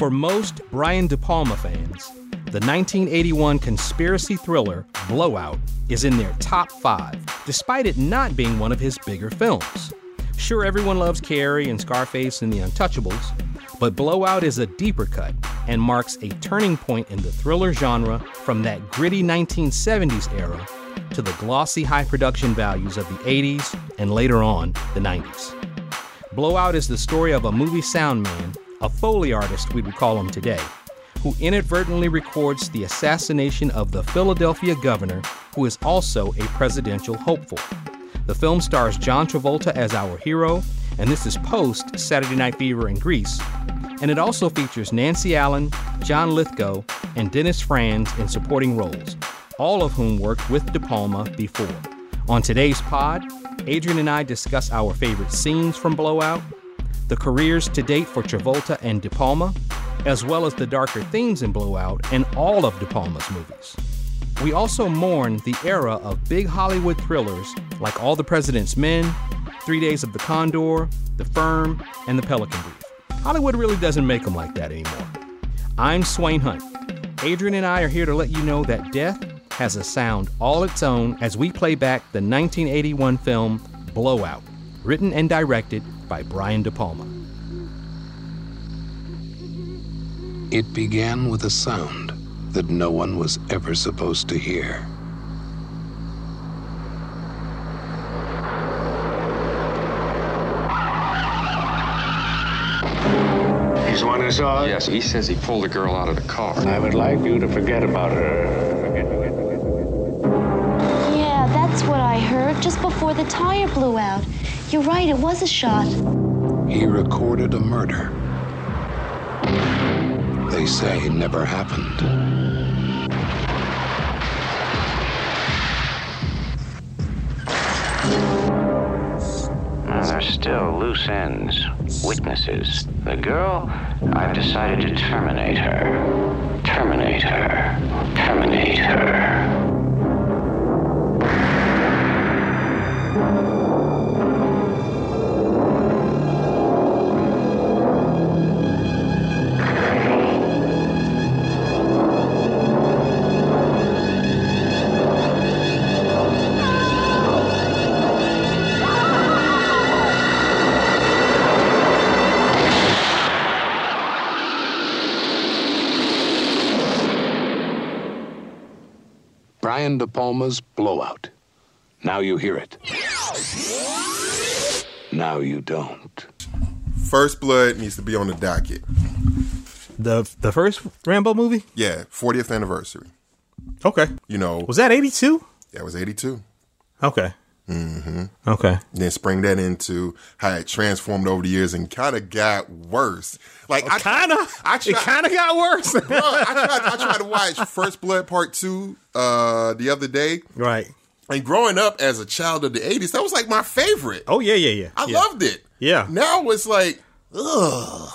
For most Brian De Palma fans, the 1981 conspiracy thriller Blowout is in their top five, despite it not being one of his bigger films. Sure, everyone loves Carrie and Scarface and The Untouchables, but Blowout is a deeper cut and marks a turning point in the thriller genre from that gritty 1970s era to the glossy high production values of the 80s and later on the 90s. Blowout is the story of a movie sound man, a Foley artist we would call him today, who inadvertently records the assassination of the Philadelphia governor, who is also a presidential hopeful. The film stars John Travolta as our hero, and this is post Saturday Night Fever in Grease. And it also features Nancy Allen, John Lithgow, and Dennis Franz in supporting roles, all of whom worked with De Palma before. On today's pod, Adrian and I discuss our favorite scenes from Blowout, the careers to date for Travolta and De Palma, as well as the darker themes in Blowout and all of De Palma's movies. We also mourn the era of big Hollywood thrillers like All the President's Men, Three Days of the Condor, The Firm, and The Pelican Brief. Hollywood really doesn't make them like that anymore. I'm Swain Hunt. Adrian and I are here to let you know that death has a sound all its own as we play back the 1981 film Blowout, written and directed by Brian De Palma. It began with a sound that no one was ever supposed to hear. He's the one who saw it? Yes, he says he pulled the girl out of the car. I would like you to forget about her. Yeah, that's what I heard just before the tire blew out. You're right, it was a shot. He recorded a murder. They say it never happened. There's still loose ends, witnesses. The girl, I've decided to terminate her. Terminate her. Terminate her. Brian De Palma's Blowout. Now you hear it. Now you don't. First Blood needs to be on the docket. The the first Rambo movie? Yeah, 40th anniversary. Okay. You know, Was that 82? that was 82. Okay. Mm-hmm. Okay. Then spring that into how it transformed over the years and kind of got worse. Like I Kinda. I it kind of got worse. bro, I tried, I tried to watch First Blood Part Two uh, the other day, right. and growing up as a child of the '80s, that was like my favorite. Oh yeah, yeah, yeah. I yeah. loved it. Yeah. Now it's like, ugh,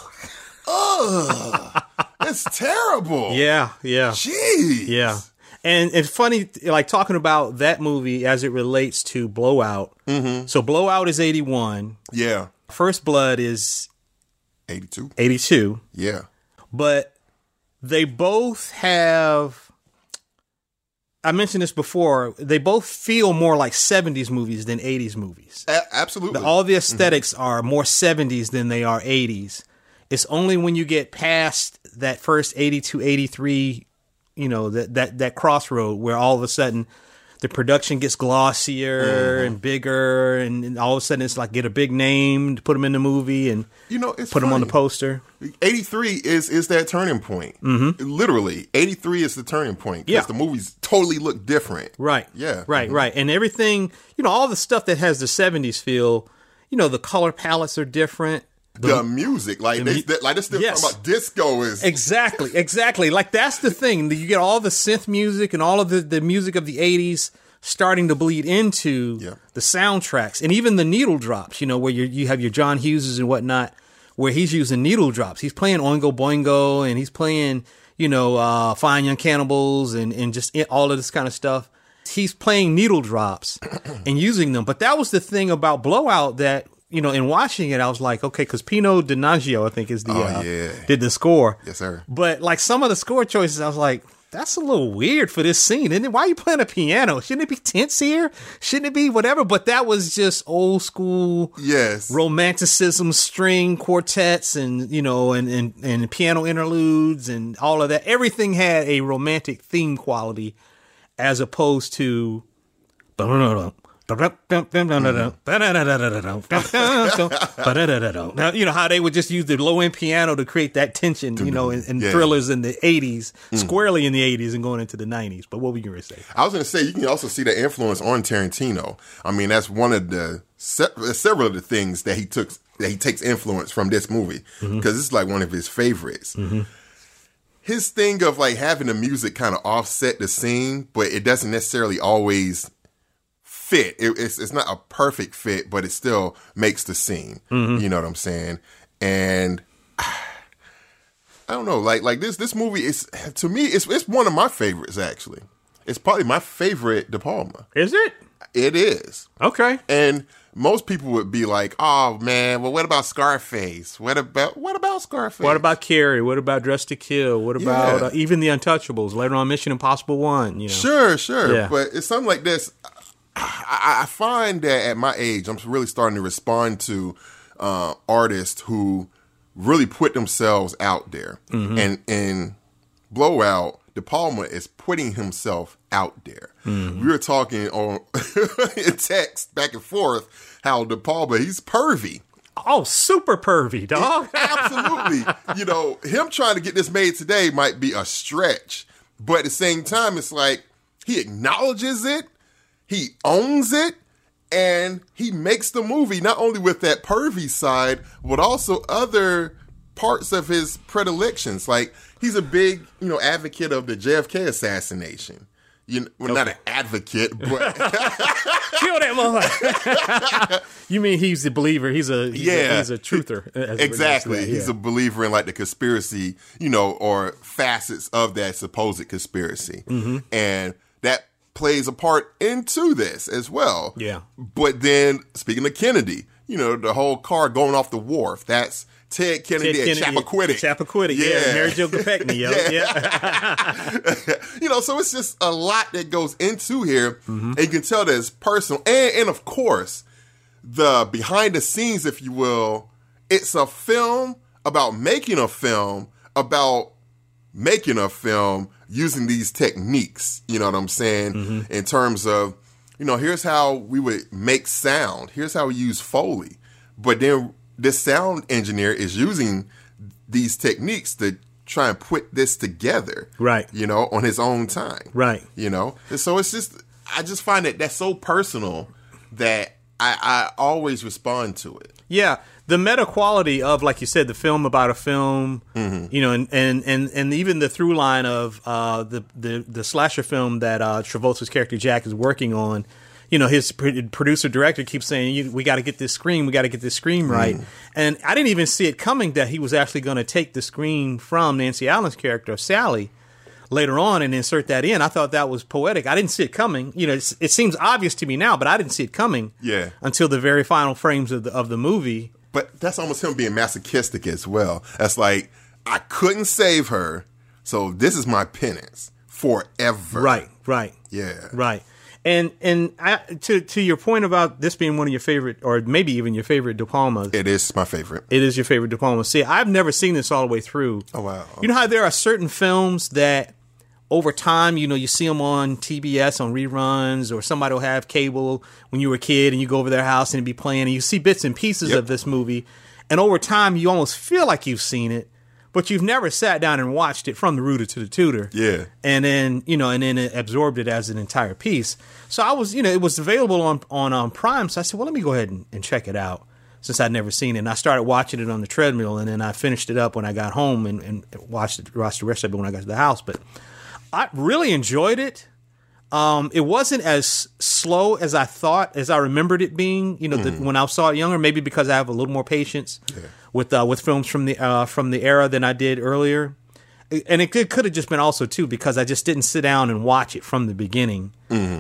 ugh, it's terrible. Yeah, yeah. Jeez. Yeah. And it's funny, like talking about that movie as it relates to Blowout. Mm-hmm. So Blowout is 81. Yeah. First Blood is 82. 82. Yeah. But they both have, I mentioned this before, they both feel more like 70s movies than 80s movies. A- absolutely. All the esthetics are more 70s than they are 80s. It's only when you get past that first 82, 83, you know, that, that, that crossroad where all of a sudden the production gets glossier and bigger, and, and all of a sudden it's like get a big name to put them in the movie and you know, it's put them on the poster. 83 is is that turning point. Mm-hmm. Literally, 83 is the turning point. 'cause Yeah. the movies totally look different. Right. Yeah. Right, Mhm. right. And everything, you know, all the stuff that has the 70s feel, you know, the color palettes are different. The, music, like the they, they- like they're still Yes. talking about disco is Exactly, exactly. Like that's the thing. You get all the synth music and all of the, the music of the 80s starting to bleed into Yeah. the soundtracks and even the needle drops, you know, where you you have your John Hugheses and whatnot, where he's using needle drops. He's playing Oingo Boingo and he's playing, you know, uh, Fine Young Cannibals and, and just all of this kind of stuff. He's playing needle drops and using them. But that was the thing about Blowout that you know, in watching it, I was like, okay, because Pino Donaggio, I think, is the Oh, uh, yeah. did the score. Yes, sir. But like some of the score choices, I was like, that's a little weird for this scene. And why are you playing a piano? Shouldn't it be tense here? Shouldn't it be whatever? But that was just old school Yes. romanticism string quartets and you know and, and and piano interludes and all of that everything had a romantic theme quality as opposed to Mm-hmm. you know how they would just use the low end piano to create that tension, you know, in, in Yeah. thrillers in the '80s, mm. squarely in the '80s and going into the '90s. But what were you going to say? I was going to say you can also see the influence on Tarantino. I mean, that's one of the se- several of the things that he took that he takes influence from this movie mm-hmm. because it's like one of his favorites. Mm-hmm. His thing of like having the music kind of offset the scene, but it doesn't necessarily always fit. It, it's it's not a perfect fit, but it still makes the scene. You know what I'm saying? And I don't know, like like this this movie is to me it's it's one of my favorites actually. It's probably my favorite De Palma. Is it It is. okay? And most people would be like, "Oh man, well what about Scarface? What about what about Scarface? What about Carrie? What about Dressed to Kill? What about Yeah. uh, even the Untouchables? Later on, Mission Impossible One. You know, Sure, sure. Yeah. But it's something like this. I, I find that at my age, I'm really starting to respond to uh, artists who really put themselves out there. Mm-hmm. And in Blowout, De Palma is putting himself out there. Mm-hmm. We were talking on in text back and forth how De Palma he's pervy. oh, super pervy dog. Absolutely. you know, him trying to get this made today might be a stretch, but at the same time, it's like he acknowledges it, he owns it, and he makes the movie not only with that pervy side, but also other parts of his predilections. Like he's a big, you know, advocate of the JFK assassination. You know, well, not an advocate, but Kill that motherfucker. you mean he's a believer? He's a he's Yeah. A, he's a truther. as it relates to exactly. that, He's yeah. a believer in like the conspiracy, you know, or facets of that supposed conspiracy. Mm-hmm. And that plays a part into this as well. Yeah. But then speaking of Kennedy, you know, the whole car going off the wharf, that's Ted Kennedy, Ted at Chappaquiddick. Chappaquiddick, yeah. Mary Jo Kopechne, yo. yeah. you know, so it's just a lot that goes into here, Mm-hmm. and you can tell that it's personal, and and of course, the behind the scenes, if you will, it's a film about making a film about making a film using these techniques. You know what I'm saying? Mm-hmm. In terms of, you know, here's how we would make sound. Here's how we use Foley. But then this sound engineer is using these techniques to try and put this together. Right. You know, on his own time. Right. You know? And so it's just, I just find that that's so personal that I, I always respond to it. Yeah, the meta quality of, like you said, the film about a film, Mm-hmm. you know, and, and, and, and even the through line of uh, the, the the slasher film that uh, Travolta's character Jack is working on. You know, his producer director keeps saying, you, "We got to get this scream. We got to get this scream right." And I didn't even see it coming that he was actually going to take the screen from Nancy Allen's character Sally later on and insert that in. I thought that was poetic. I didn't see it coming. You know, it's, it seems obvious to me now, but I didn't see it coming. Yeah. Until the very final frames of the of the movie. But that's almost him being masochistic as well. That's like, I couldn't save her, so this is my penance forever. Right, right, Yeah. right. And and I, to to your point about this being one of your favorite, or maybe even your favorite De Palma, It is my favorite. it is your favorite De Palma. See, I've never seen this all the way through. Oh, wow. You know how there are certain films that over time, you know, you see them on TBS on reruns, or somebody will have cable when you were a kid, and you go over their house and be playing, and you see bits and pieces Yep. of this movie, and over time, you almost feel like you've seen it, but you've never sat down and watched it from the rooter to the tutor Yeah. and then you know, and then it absorbed it as an entire piece. So I was, you know, it was available on on um, Prime. So I said, well, let me go ahead and, and check it out since I'd never seen it. And I started watching it on the treadmill, and then I finished it up when I got home and, and watched it, watched the rest of it when I got to the house. But I really enjoyed it. Um, it wasn't as slow as I thought, as I remembered it being. You know, the, when I saw it younger, maybe because I have a little more patience with uh, with films from the uh, from the era than I did earlier. and it could, could have just been also too because I just didn't sit down and watch it from the beginning.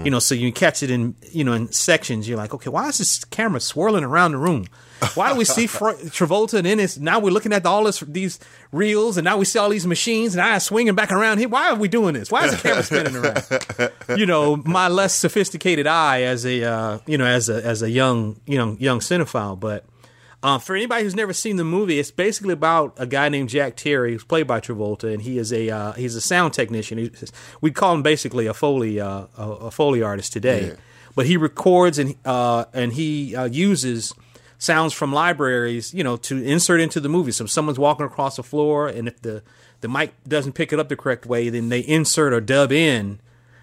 You know, so you catch it in you know in sections. You're like, okay, why is this camera swirling around the room? Why do we see Fra- Travolta and then it's now we're looking at all this these reels and now we see all these machines and I swinging back around here. Why are we doing this? Why is the camera spinning around? you know, my less sophisticated eye as a uh, you know as a as a young you know young cinephile, but. Uh, for anybody who's never seen the movie, it's basically about a guy named Jack Terry, who's played by Travolta, and he is a uh, he's a sound technician. He's, we call him basically a foley uh, a, a foley artist today, Yeah. but he records and uh, and he uh, uses sounds from libraries, you know, to insert into the movie. So someone's walking across the floor, and if the the mic doesn't pick it up the correct way, then they insert or dub in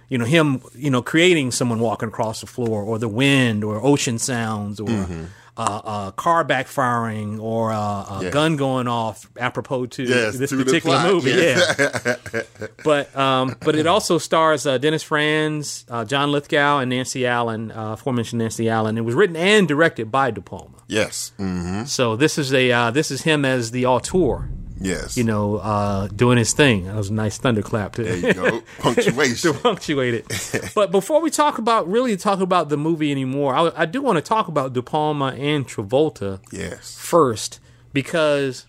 you know him you know creating someone walking across the floor or the wind or ocean sounds or Mm-hmm. uh, uh, car backfiring or uh, a Yeah. gun going off apropos to Yes, this to particular movie yeah. but um, but it also stars uh, Dennis Franz uh, John Lithgow and Nancy Allen uh, aforementioned Nancy Allen it was written and directed by De Palma Yes. hmm so this is a uh, this is him as the auteur Yes. you know uh, doing his thing that was a nice thunderclap too There you go. Punctuation. to punctuate it. but before we talk about really talk about the movie anymore, I, I do want to talk about De Palma and Travolta yes. first because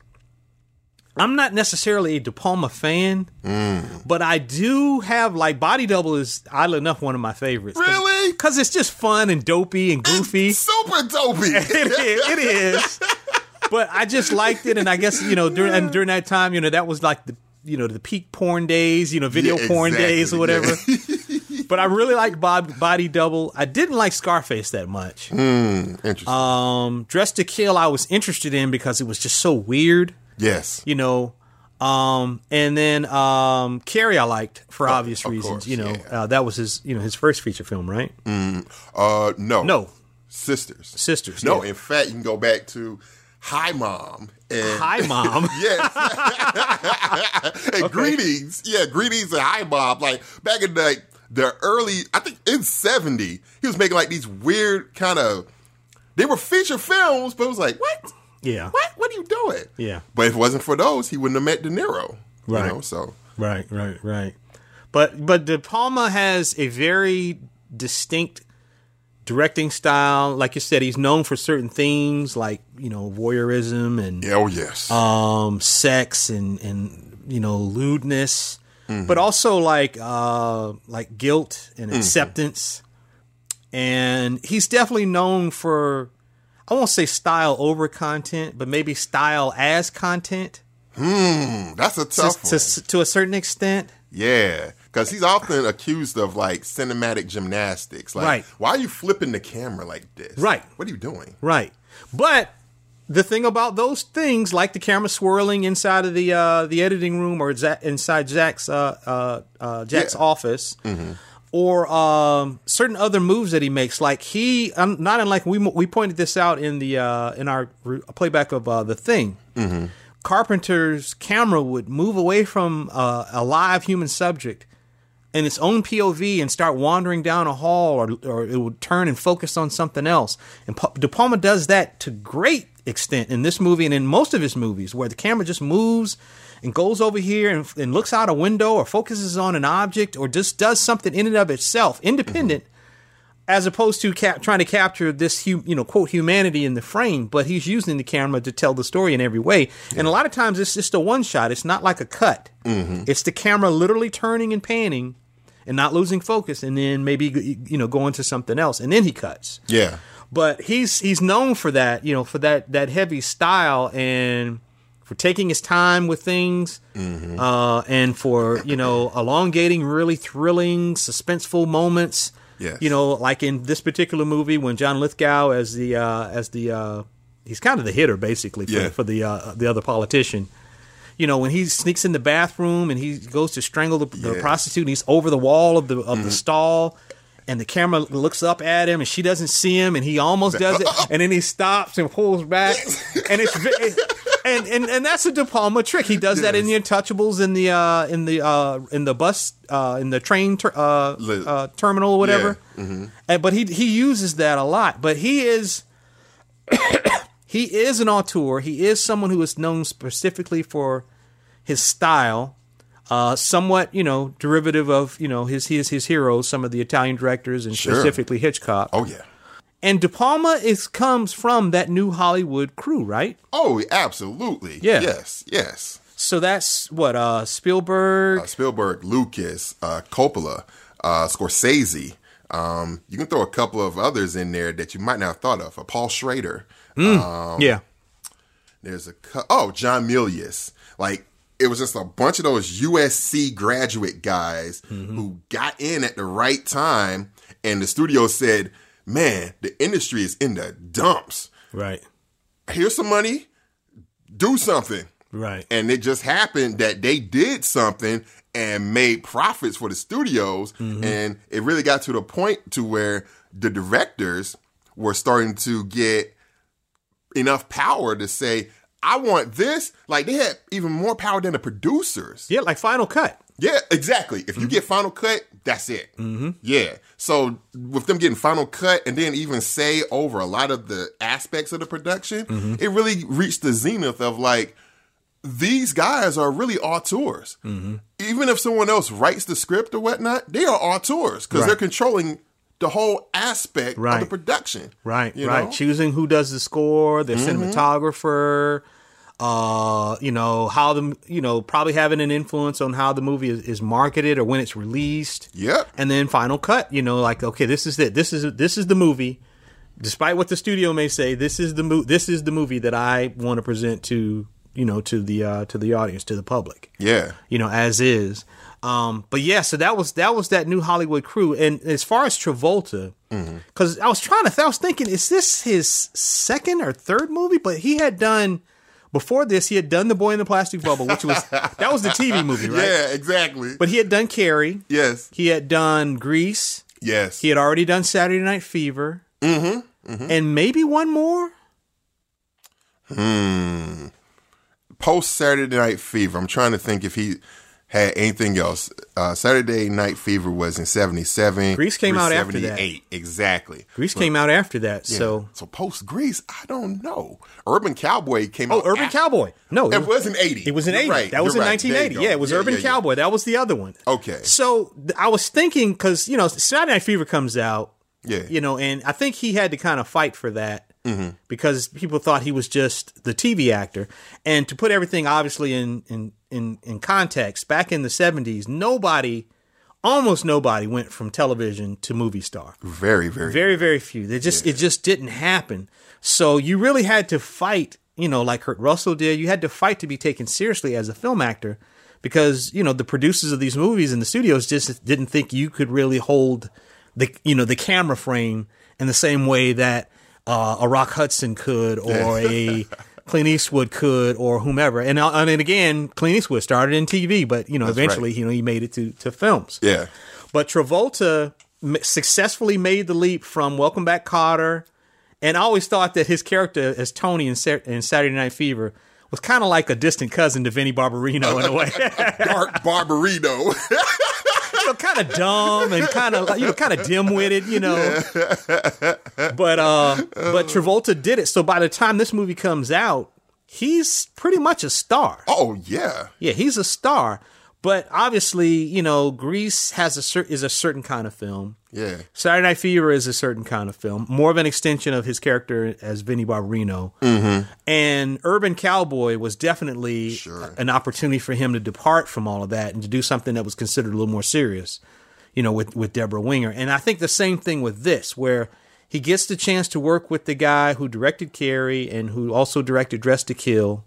I'm not necessarily a De Palma fan, Mm. but I do have like Body Double is oddly enough one of my favorites. Really? Because it's just fun and dopey and goofy. Super dopey. it is. It is. But I just liked it, and I guess you know during and during that time, you know that was like the you know the peak porn days, you know video Yeah, porn exactly, days or whatever. yeah. but I really liked Bob, Body Double. I didn't like Scarface that much. Interesting. Um, Dressed to Kill, I was interested in because it was just so weird, yes. you know. Um, and then um, Carrie, I liked for obvious reasons. course, you know, yeah. uh, that was his you know his first feature film, right? Uh, no. No, Sisters. Sisters, No, yeah. in fact, you can go back to Hi Mom. And Hi, Mom. Yes. and greetings. Yeah, greetings and hi Bob. Like back in the the early, I think in 70, he was making like these weird kind of they were feature films, but it was like, what? Yeah, What? What are you doing? Yeah. But if it wasn't for those, he wouldn't have met De Niro. Right. You know, so Right, right, right. But but De Palma has a very distinct directing style. Like you said, he's known for certain themes like you know voyeurism and yeah, oh yes. um, sex and and you know lewdness, Mm-hmm. but also like uh, like guilt and acceptance. And he's definitely known for I won't say style over content, but maybe style as content Hmm, that's a to, tough one. to, to a certain extent. Yeah, because he's often accused of like cinematic gymnastics. Like, Right. why are you flipping the camera like this? Right. What are you doing? Right. But the thing about those things, like the camera swirling inside of the uh, the editing room or inside Jack's uh, uh, uh, Jack's Yeah. Mm-hmm. Or um, certain other moves that he makes, like he, um, not unlike we we pointed this out in the uh, in our re- playback of uh, the thing. Mm-hmm. Carpenter's camera would move away from uh, a live human subject in its own POV and start wandering down a hall, or, or it would turn and focus on something else. And Pa- De Palma does that to great extent in this movie and in most of his movies, where the camera just moves and goes over here and, and looks out a window or focuses on an object or just does something in and of itself, independent, as opposed to cap- trying to capture this, you know, quote humanity in the frame. But he's using the camera to tell the story in every way. And a lot of times it's just a one shot. It's not like a cut. Mm-hmm. It's the camera literally turning and panning and not losing focus, and then maybe you know going to something else, and then he cuts. Yeah. But he's he's known for that, you know, for that that heavy style and for taking his time with things, uh, and for you know elongating really thrilling, suspenseful moments. Yes. You know, like in this particular movie when John Lithgow as the uh, as the uh, he's kind of the hitter basically for, Yeah. for the uh, the other politician. You know, when he sneaks in the bathroom and he goes to strangle the, the Yeah. Mm-hmm. prostitute, and he's over the wall of the of the stall, and the camera looks up at him, and she doesn't see him, and he almost does it, and then he stops and pulls back, and it's and, and and that's a De Palma trick. He does that in the Yes. Untouchables, in the uh, in the uh, in the bus, uh, in the train ter- uh, uh, terminal or whatever. Yeah. Mhm. And, but he he uses that a lot. But he is he is an auteur. He is someone who is known specifically for his style. Uh, somewhat, you know, derivative of you know his his his heroes, some of the Italian directors, and Sure. specifically Hitchcock. Oh yeah. And De Palma is comes from that new Hollywood crew, right? Oh, absolutely. Yeah. Yes. Yes. So that's what uh Spielberg. Uh, Spielberg, Lucas, uh, Coppola, uh, Scorsese. Um, you can throw a couple of others in there that you might not have thought of. Uh, Paul Schrader. Um, yeah, There's a oh John Milius. Like it was just a bunch of those USC graduate guys who got in at the right time, and the studio said, "Man, the industry is in the dumps. right, Here's some money. Do something." right. And it just happened that they did something and made profits for the studios. Mm-hmm. And it really got to the point to where the directors were starting to get enough power to say, I want this. Like they had even more power than the producers. Yeah, like Final Cut. Yeah, exactly. If you mm-hmm. get Final Cut, that's it. Mm-hmm. Yeah. So with them getting Final Cut and then even say over a lot of the aspects of the production, mm-hmm. it really reached the zenith of like these guys are really auteurs. Mm-hmm. Even if someone else writes the script or whatnot, they are auteurs because Right. they're controlling the whole aspect of the production. Right, You right. know? Choosing who does the score, the mm-hmm. cinematographer, uh, you know, how the you know, probably having an influence on how the movie is, is marketed or when it's released. Yeah, And then final cut, you know, like okay, this is it. This is this is the movie. Despite what the studio may say, this is the mo- this is the movie that I want to present to, you know, to the uh to the audience, to the public Yeah. you know, as is. Um, but yeah, so that was that was that new Hollywood crew. And as far as Travolta, because I was trying to, I was thinking, is this his second or third movie? But he had done before this, he had done The Boy in the Plastic Bubble, which was that was the TV movie, right? Yeah, exactly. But he had done Carrie. yes. He had done Grease. Yes. He had already done Saturday Night Fever. Mm-hmm. And maybe one more. Hmm. Post Saturday Night Fever. I'm trying to think if he had anything else. Uh, Saturday Night Fever was in '77. Grease came out after that. 78, Exactly. Grease came out after that. Yeah. So so post Grease, I don't know. Urban Cowboy came Oh, out. Oh, Urban after- Cowboy. No, It was in '80. It was in 80. right. That was in right. 1980. Yeah, it was Urban yeah, yeah. Cowboy. That was the other one. Okay. So th- I was thinking because you know Saturday Night Fever comes out. Yeah. You know, and I think he had to kind of fight for that Mm-hmm. because people thought he was just the TV actor. And to put everything obviously in in in, in context, back in the 70s, nobody, almost nobody, went from television to movie star. Very, very. very very few. They just it just didn't happen. So you really had to fight you know like kurt russell did you had to fight to be taken seriously as a film actor because you know the producers of these movies and the studios just didn't think you could really hold the you know the camera frame in the same way that uh, a rock hudson could or a clint eastwood could or whomever and, uh, and again clint eastwood started in tv but you know That's right. eventually you know he made it to, to films yeah. but Travolta successfully made the leap from Welcome Back Kotter, and I always thought that his character as Tony in, in Saturday Night Fever was kind of like a distant cousin to Vinnie Barbarino in a way. Dark Barbarino. know, kind of dumb and kind of you know, kind of dim-witted, you know. But uh, but Travolta did it. So by the time this movie comes out, he's pretty much a star. oh yeah. Yeah, he's a star. But obviously, you know, Grease has a cer- is a certain kind of film. Yeah. Saturday Night Fever is a certain kind of film, more of an extension of his character as Vinnie Barbarino. Mm-hmm. And Urban Cowboy was definitely Sure. an opportunity for him to depart from all of that and to do something that was considered a little more serious, you know, with, with Debra Winger. And I think the same thing with this, where he gets the chance to work with the guy who directed Carrie and who also directed Dressed to Kill.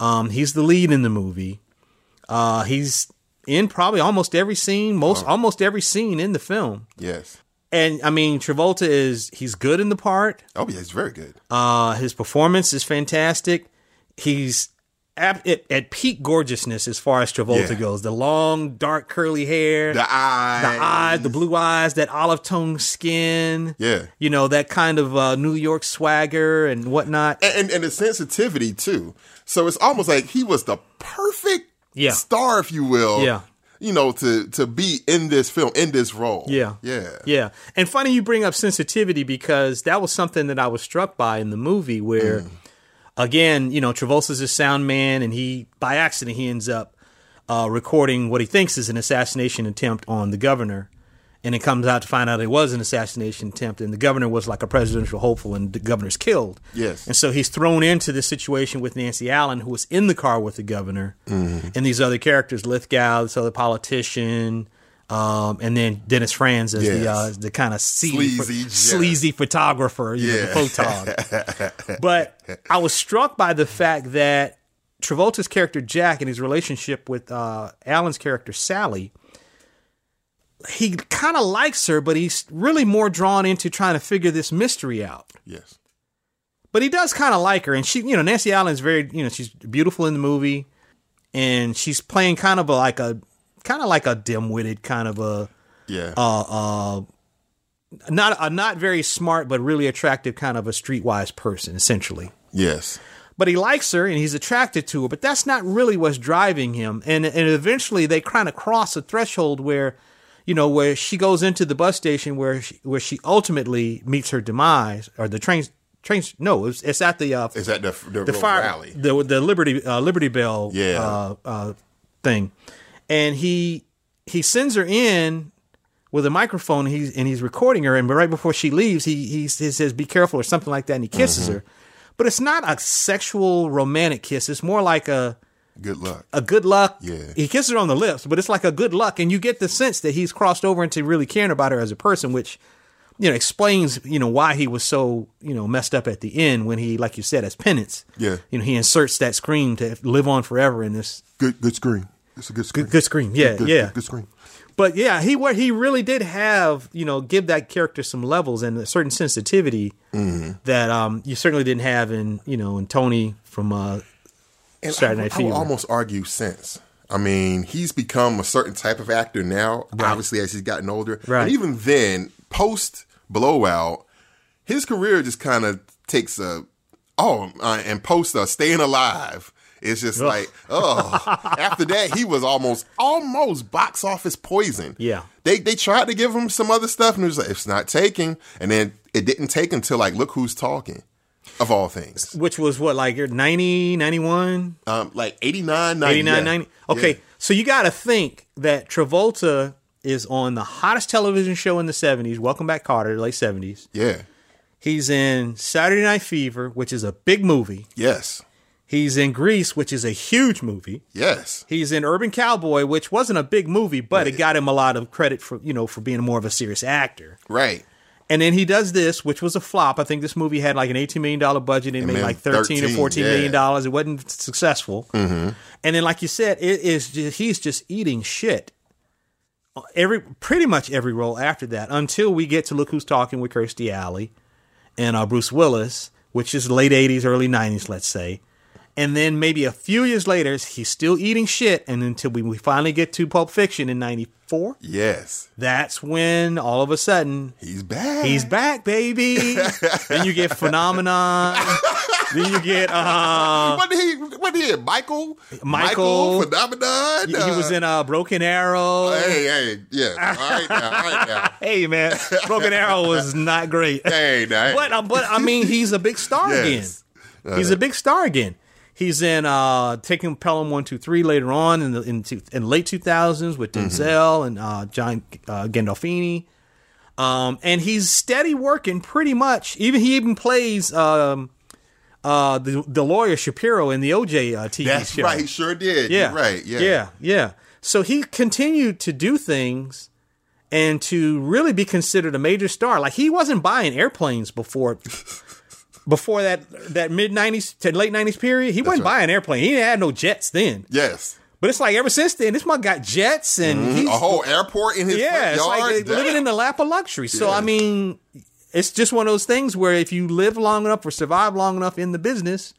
Um, he's the lead in the movie. Uh, he's in probably almost every scene, most almost every scene in the film. Yes. And I mean, Travolta is he's good in the part. Oh yeah, it's very good. Uh, his performance is fantastic. He's at, at, at peak gorgeousness as far as Travolta Yeah. goes. The long, dark, curly hair, The eyes. the eyes, the blue eyes, that olive tone skin. Yeah. you know that kind of uh, New York swagger and whatnot. and, and, and the sensitivity too. So it's almost like he was the perfect Yeah. star, if you will. Yeah. You know, to to be in this film, in this role. Yeah. Yeah. Yeah. And funny you bring up sensitivity because that was something that I was struck by in the movie where Mm. again, you know, Travolta's a sound man and he by accident he ends up uh, recording what he thinks is an assassination attempt on the governor. And it comes out to find out it was an assassination attempt, and the governor was like a presidential hopeful, and the governor's killed. Yes. And so he's thrown into this situation with Nancy Allen, who was in the car with the governor, Mm-hmm. and these other characters, Lithgow, this other politician, um, and then Dennis Franz as the uh, the kind of sleazy, Sleazy, yeah. sleazy photographer, you know, the photog. but I was struck by the fact that Travolta's character Jack and his relationship with uh, Allen's character Sally, he kind of likes her, but he's really more drawn into trying to figure this mystery out. Yes. But he does kind of like her, and she, you know, Nancy Allen's very, you know, she's beautiful in the movie, and she's playing kind of a like a kind of like a dim-witted kind of a Yeah. uh uh not a not very smart but really attractive kind of a streetwise person essentially. yes. But he likes her and he's attracted to her, but that's not really what's driving him. And and eventually they kind of cross a threshold where you know where she goes into the bus station where she, where she ultimately meets her demise or the train train no it's, it's at the uh, Is that the the, the fire rally? the the Liberty uh, Liberty Bell Yeah. uh, uh, thing, and he he sends her in with a microphone. And he's and he's recording her, and right before she leaves, he he says, "Be careful" or something like that, and he kisses Mm-hmm. her. But it's not a sexual romantic kiss. It's more like a Good luck. a good luck. Yeah. He kisses her on the lips, but it's like a good luck, and you get the sense that he's crossed over into really caring about her as a person, which you know explains you know why he was so you know messed up at the end when he, like you said, as penance. Yeah. You know, he inserts that scream to live on forever in this Good good screen. It's a good screen. good, good scream. Yeah, Good, yeah. Good, good screen. But yeah, he where he really did have you know give that character some levels and a certain sensitivity Mm-hmm. that um you certainly didn't have in you know in Tony from uh And Saturday I, Night I would almost argue since. I mean, he's become a certain type of actor now, obviously, as he's gotten older. Right. And even then, post blowout, his career just kind of takes a, oh, uh, and post uh, staying alive. It's just like, oh, after that, he was almost, almost box office poison. Yeah. They, they tried to give him some other stuff, and it was like, it's not taking. And then it didn't take until, like, look who's talking, of all things. which was what like 90 91 Um, like 89, 90. 89 yeah. 90 okay Yeah. so you got to think that Travolta is on the hottest television show in the 70s Welcome Back Kotter late 70s Yeah. he's in Saturday Night Fever which is a big movie Yes. he's in Grease which is a huge movie Yes. He's in Urban Cowboy, which wasn't a big movie, but it got him a lot of credit for you know for being more of a serious actor. Right. And then he does this, which was a flop. I think this movie had like an eighteen million dollar budget and It made like thirteen 13, or fourteen million yeah. dollars. It wasn't successful. Mm-hmm. And then, like you said, it is just, he's just eating shit. Every pretty much every role after that, until we get to Look Who's Talking with Kirstie Alley and uh, Bruce Willis, which is late eighties, early nineties, let's say. And then maybe a few years later, he's still eating shit, and until we, we finally get to Pulp Fiction in '94, Yes. that's when all of a sudden He's back. He's back, baby. then you get Phenomenon. then you get uh What did he? What did he? Michael. Michael. Phenomenon. he was in uh Broken Arrow. Hey, hey, yeah. All right now. All right now. Hey man, Broken Arrow was not great. Hey, now. But uh, but I mean he's a big star Yes. again. He's a big star again. He's in uh Taking Pelham one two three later on in the in, two, in late two thousands with Mm-hmm. Denzel and uh John uh, Gandolfini. Um and he's steady working pretty much. Even he even plays um uh the the lawyer Shapiro in the OJ uh, TV That's show. right. He sure did. Yeah. You're right. Yeah. Yeah. Yeah. So he continued to do things and to really be considered a major star. Like he wasn't buying airplanes before before that that mid nineties to late nineties period. He wasn't right. buying airplane. He didn't have no jets then. Yes. But it's like ever since then, this man got jets and mm-hmm. he's A whole airport in his yeah, it's like Damn. living in the lap of luxury. So Yeah. I mean, it's just one of those things where if you live long enough or survive long enough in the business,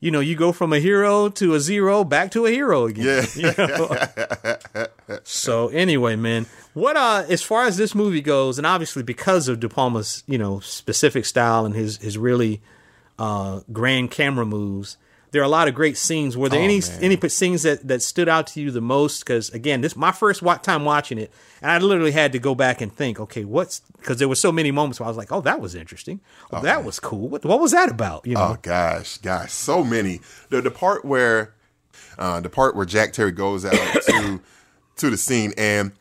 you know, you go from a hero to a zero back to a hero again. Yeah. you know? so anyway, man, what uh as far as this movie goes, and obviously because of De Palma's, you know, specific style and his his really uh grand camera moves, there are a lot of great scenes. Were there Oh, any man. any scenes that that stood out to you the most? Because again, this my first time watching it, and I literally had to go back and think, okay, what's because there were so many moments where I was like, oh, that was interesting, oh, that was cool. What what was that about? You know, Oh gosh, gosh, so many. The the part where uh, the part where Jack Terry goes out to to the scene, and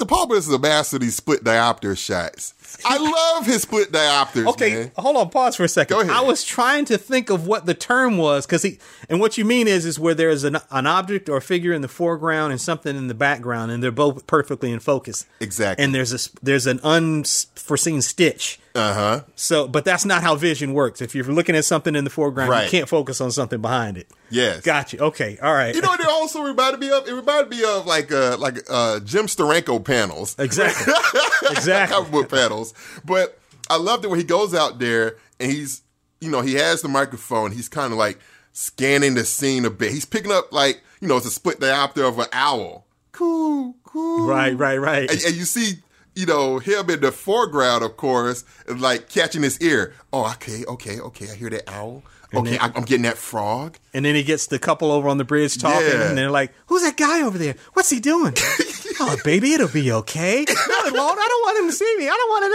the Paul is a master of these split diopter shots. I love his split diopters. Okay, man. hold on, pause for a second. Go ahead. I was trying to think of what the term was because he and what you mean is is where there's an an object or a figure in the foreground and something in the background, and they're both perfectly in focus. Exactly. And there's a there's an unforeseen stitch. Uh huh. So, but that's not how vision works. If you're looking at something in the foreground, Right. you can't focus on something behind it. Yes. Gotcha. Okay. All right. You know what it also reminded me of? It reminded me of like uh like uh Jim Steranko panels. exactly. exactly. comic book panels. But I loved it when he goes out there and he's you know, he has the microphone, he's kinda like scanning the scene a bit. He's picking up like, you know, it's a split diopter of an owl. Cool, cool. Right. Right. Right. And, and you see, you know, him in the foreground, of course, like catching his ear. Oh, okay, okay, okay. I hear that owl. Okay, I, I'm getting that frog. And then he gets the couple over on the bridge talking, Yeah. and they're like, "Who's that guy over there? What's he doing?" oh, baby, it'll be okay. No, Lord, I don't want him to see me. I don't want to.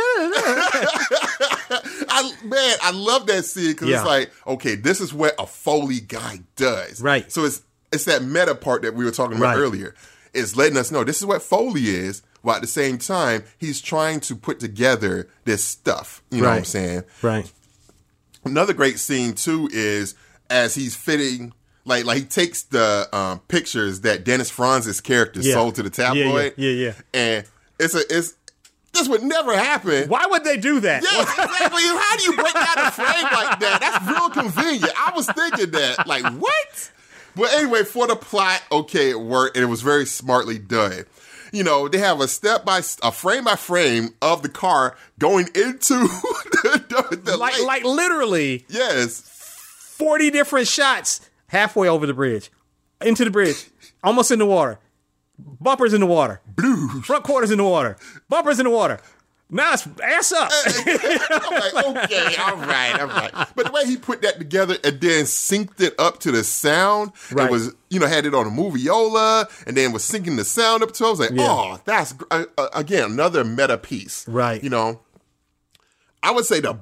I man, I love that scene because Yeah. it's like, okay, this is what a Foley guy does. Right. So it's it's that meta part that we were talking about Right. earlier. It's letting us know this is what Foley is, while at the same time he's trying to put together this stuff. You know what I'm saying? Right. Another great scene too is as he's fitting. Like, like he takes the um, pictures that Dennis Franz's character Yeah. sold to the Yeah, yeah, tabloid. yeah, yeah. And it's a, it's, this would never happen. Why would they do that? Yes, exactly. How do you break down a frame like that? That's real convenient. I was thinking that. Like, what? But anyway, for the plot, okay, it worked, and it was very smartly done. You know, they have a step by a frame by frame of the car going into the, the, like, lake. like literally yes, forty different shots halfway over the bridge, into the bridge, almost in the water, bumpers in the water, blue. front quarters in the water, bumpers in the water. Now it's ass up. I'm like, okay, all right, all right. But the way he put that together and then synced it up to the sound, Right. it was, you know, had it on a moviola and then was syncing the sound up to it. I was like, Yeah. oh, that's, uh, again, another meta piece. Right. You know, I would say the,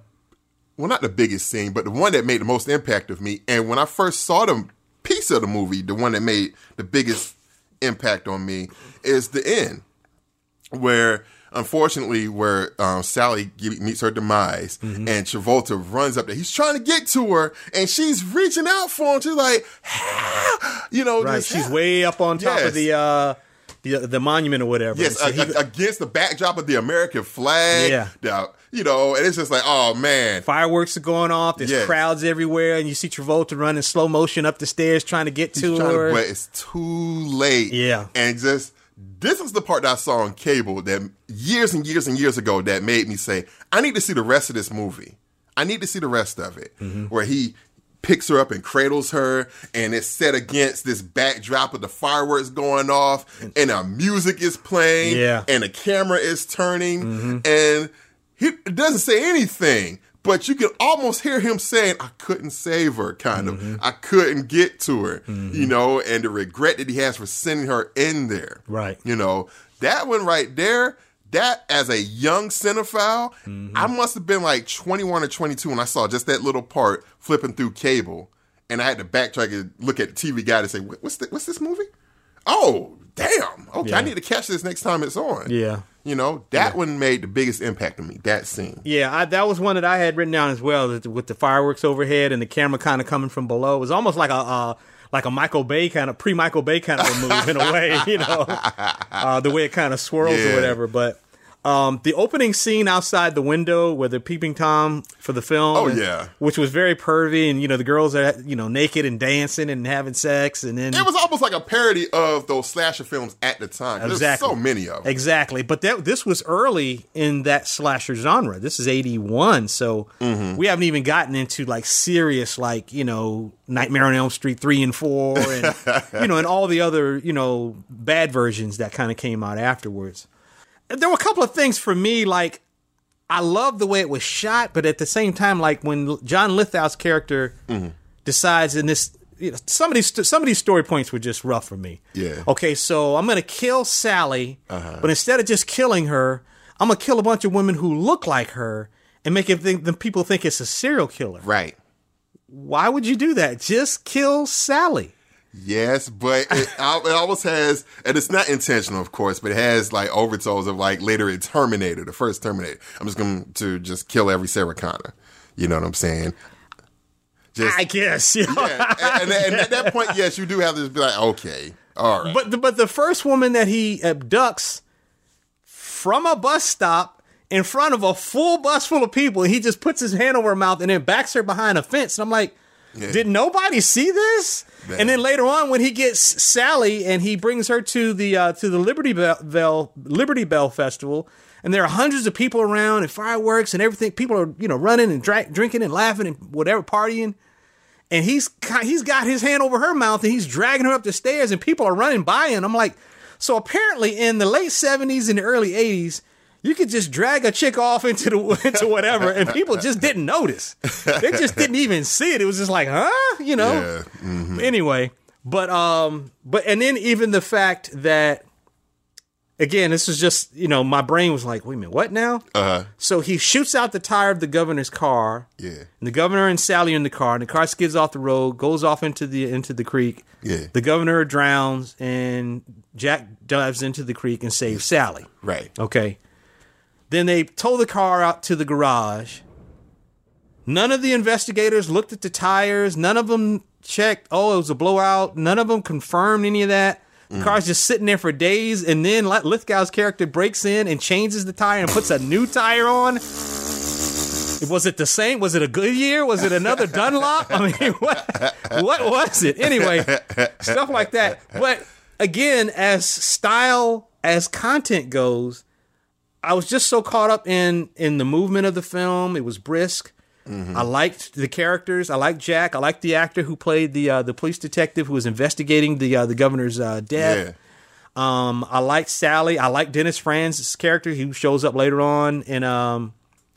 well, not the biggest scene, but the one that made the most impact of me. And when I first saw the piece of the movie, the one that made the biggest impact on me is the end where unfortunately where um, Sally meets her demise Mm-hmm. and Travolta runs up there. He's trying to get to her and she's reaching out for him. She's like, you know, right. just- She's way up on top Yes. of the uh the the monument or whatever. Yes, So a- he- a- against the backdrop of the American flag. Yeah. the- you know, and it's just like, oh man, fireworks are going off. There's Yes. crowds everywhere, and you see Travolta running slow motion up the stairs trying to get He's to trying her. to, but it's too late. Yeah. And just this is the part that I saw on cable that years and years and years ago that made me say, I need to see the rest of this movie. I need to see the rest of it. Mm-hmm. Where he picks her up and cradles her and it's set against this backdrop of the fireworks going off and the music is playing Yeah. Mm-hmm. and the camera is turning and he doesn't say anything but you can almost hear him saying i couldn't save her kind Mm-hmm. of i couldn't get to her you know and the regret that he has for sending her in there Right. you know that one right there that as a young cinephile Mm-hmm. i must have been like 21 or 22 when i saw just that little part flipping through cable and i had to backtrack and look at the tv guide and say what's, the, what's this movie oh damn okay Yeah. i need to catch this next time it's on Yeah. You know, that one made the biggest impact on me, that scene. Yeah, I, that was one that I had written down as well, with the fireworks overhead and the camera kind of coming from below. It was almost like a uh, like a Michael Bay kind of pre Michael Bay kind of a move in a way, you know, uh, the way it kind of swirls Yeah. or whatever. But um, the opening scene outside the window where they're peeping tom for the film, Oh, yeah. which was very pervy, and you know the girls are you know naked and dancing and having sex, and then It was almost like a parody of those slasher films at the time. Exactly. There's so many of them. Exactly, but that this was early in that slasher genre. This is eighty one, so Mm-hmm. we haven't even gotten into like serious, like you know, Nightmare on Elm Street three and four, and you know, and all the other you know bad versions that kind of came out afterwards. There were a couple of things for me, like I love the way it was shot, but at the same time, like when John Lithgow's character Mm-hmm. decides in this. You know, some of these some of these story points were just rough for me. Yeah. Okay, so I'm gonna kill Sally, Uh-huh. but instead of just killing her, I'm gonna kill a bunch of women who look like her and make it think the people think it's a serial killer. Right. why would you do that? Just kill Sally. Yes, but it, it almost has, and it's not intentional, of course, but it has like overtones of like later in Terminator, the first Terminator. I'm just going to just kill every Sarah Connor. You know what I'm saying? Just, I guess. Yeah, and, and, and at that point, yes, you do have to be like, okay, all right. But the, but the first woman that he abducts from a bus stop in front of a full bus full of people, he just puts his hand over her mouth and then backs her behind a fence. And I'm like, Yeah. did nobody see this? Man. And then later on, when he gets Sally and he brings her to the uh, to the Liberty Bell, Liberty Bell Festival, and there are hundreds of people around and fireworks and everything. People are you know running and dra- drinking and laughing and whatever partying and he's he's got his hand over her mouth and he's dragging her up the stairs and people are running by and I'm like so apparently in the late 70s and the early 80s you could just drag a chick off into the into whatever and people just didn't notice they just didn't even see it it was just like huh you know Yeah, mhm. anyway but um but and then even the fact that again this is just you know my brain was like wait a minute what now Uh-huh. so he shoots out the tire of the governor's car Yeah. and the governor and Sally are in the car, and the car skids off the road, goes off into the into the creek. Yeah. The governor drowns, and Jack dives into the creek and saves Sally. Right. Okay. Then they tow the car out to the garage. None of the investigators looked at the tires. None of them checked. Oh, it was a blowout. None of them confirmed any of that. The mm. car's just sitting there for days, and then Lithgow's character breaks in and changes the tire and puts a new tire on. Was it the same? Was it a Goodyear? Was it another Dunlop? I mean, what, what was it? Anyway, stuff like that. But again, as style, as content goes, I was just so caught up in in the movement of the film. It was brisk. I liked the characters. I liked Jack. I liked the actor who played the uh, the police detective who was investigating the uh, the governor's uh, death. Yeah. Um, I liked Sally. I liked Dennis Franz's character who shows up later on in um,